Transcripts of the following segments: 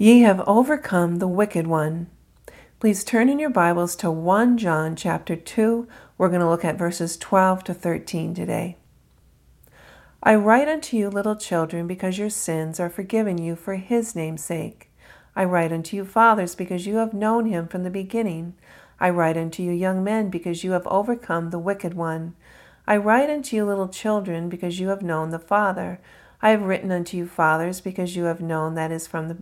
Ye have overcome the wicked one. Please turn in your Bibles to 1 John chapter 2. We're going to look at verses 12 to 13 today. I write unto you, little children, because your sins are forgiven you for his name's sake. I write unto you, fathers, because you have known him from the beginning. I write unto you, young men, because you have overcome the wicked one. I write unto you, little children, because you have known the Father. I have written unto you, fathers, because you have known that is from the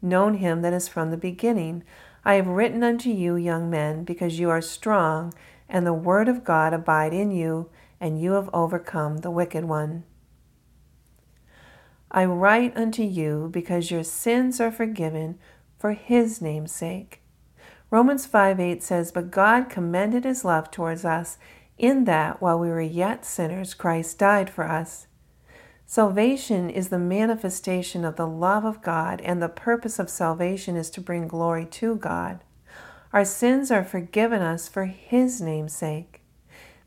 known him that is from the beginning. I have written unto you, young men, because you are strong, and the word of God abide in you, and you have overcome the wicked one. I write unto you because your sins are forgiven for his name's sake. Romans 5 8 says, But God commended his love towards us in that while we were yet sinners, Christ died for us. Salvation is the manifestation of the love of God, and the purpose of salvation is to bring glory to God. Our sins are forgiven us for His name's sake.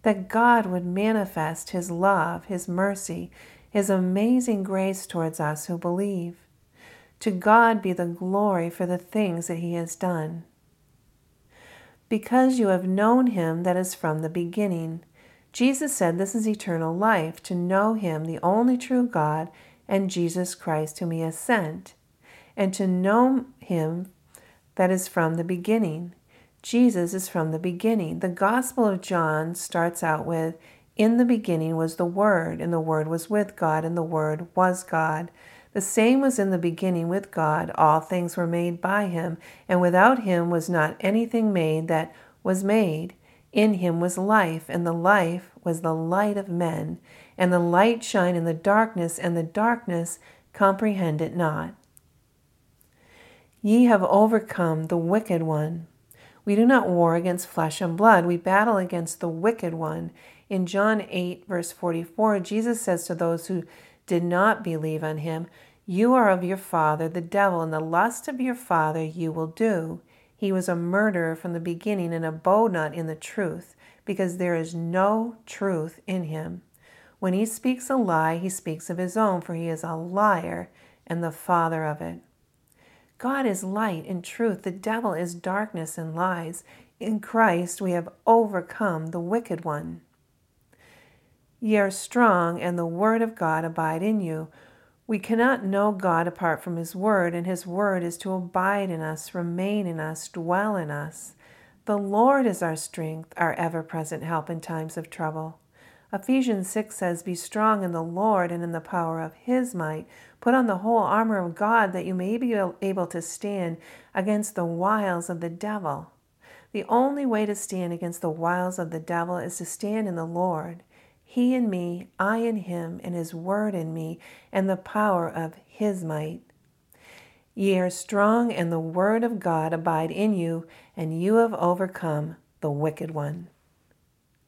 That God would manifest His love, His mercy, His amazing grace towards us who believe. To God be the glory for the things that He has done. Because you have known Him that is from the beginning. Jesus said this is eternal life, to know him, the only true God, and Jesus Christ, whom he has sent, and to know him that is from the beginning. Jesus is from the beginning. The Gospel of John starts out with, In the beginning was the Word, and the Word was with God, and the Word was God. The same was in the beginning with God. All things were made by him, and without him was not anything made that was made. In him was life, and the life was the light of men. And the light shine in the darkness, and the darkness comprehend it not. Ye have overcome the wicked one. We do not war against flesh and blood, we battle against the wicked one. In John 8, verse 44, Jesus says to those who did not believe on him, You are of your father, the devil, and the lust of your father you will do. He was a murderer from the beginning and abode not in the truth, because there is no truth in him. When he speaks a lie, he speaks of his own, for he is a liar and the father of it. God is light and truth, the devil is darkness and lies. In Christ we have overcome the wicked one. Ye are strong, and the word of God abide in you. We cannot know God apart from His Word, and His Word is to abide in us, remain in us, dwell in us. The Lord is our strength, our ever present help in times of trouble. Ephesians 6 says, Be strong in the Lord and in the power of His might. Put on the whole armor of God that you may be able to stand against the wiles of the devil. The only way to stand against the wiles of the devil is to stand in the Lord. He in me, I in him, and his word in me, and the power of his might. Ye are strong, and the word of God abide in you, and you have overcome the wicked one.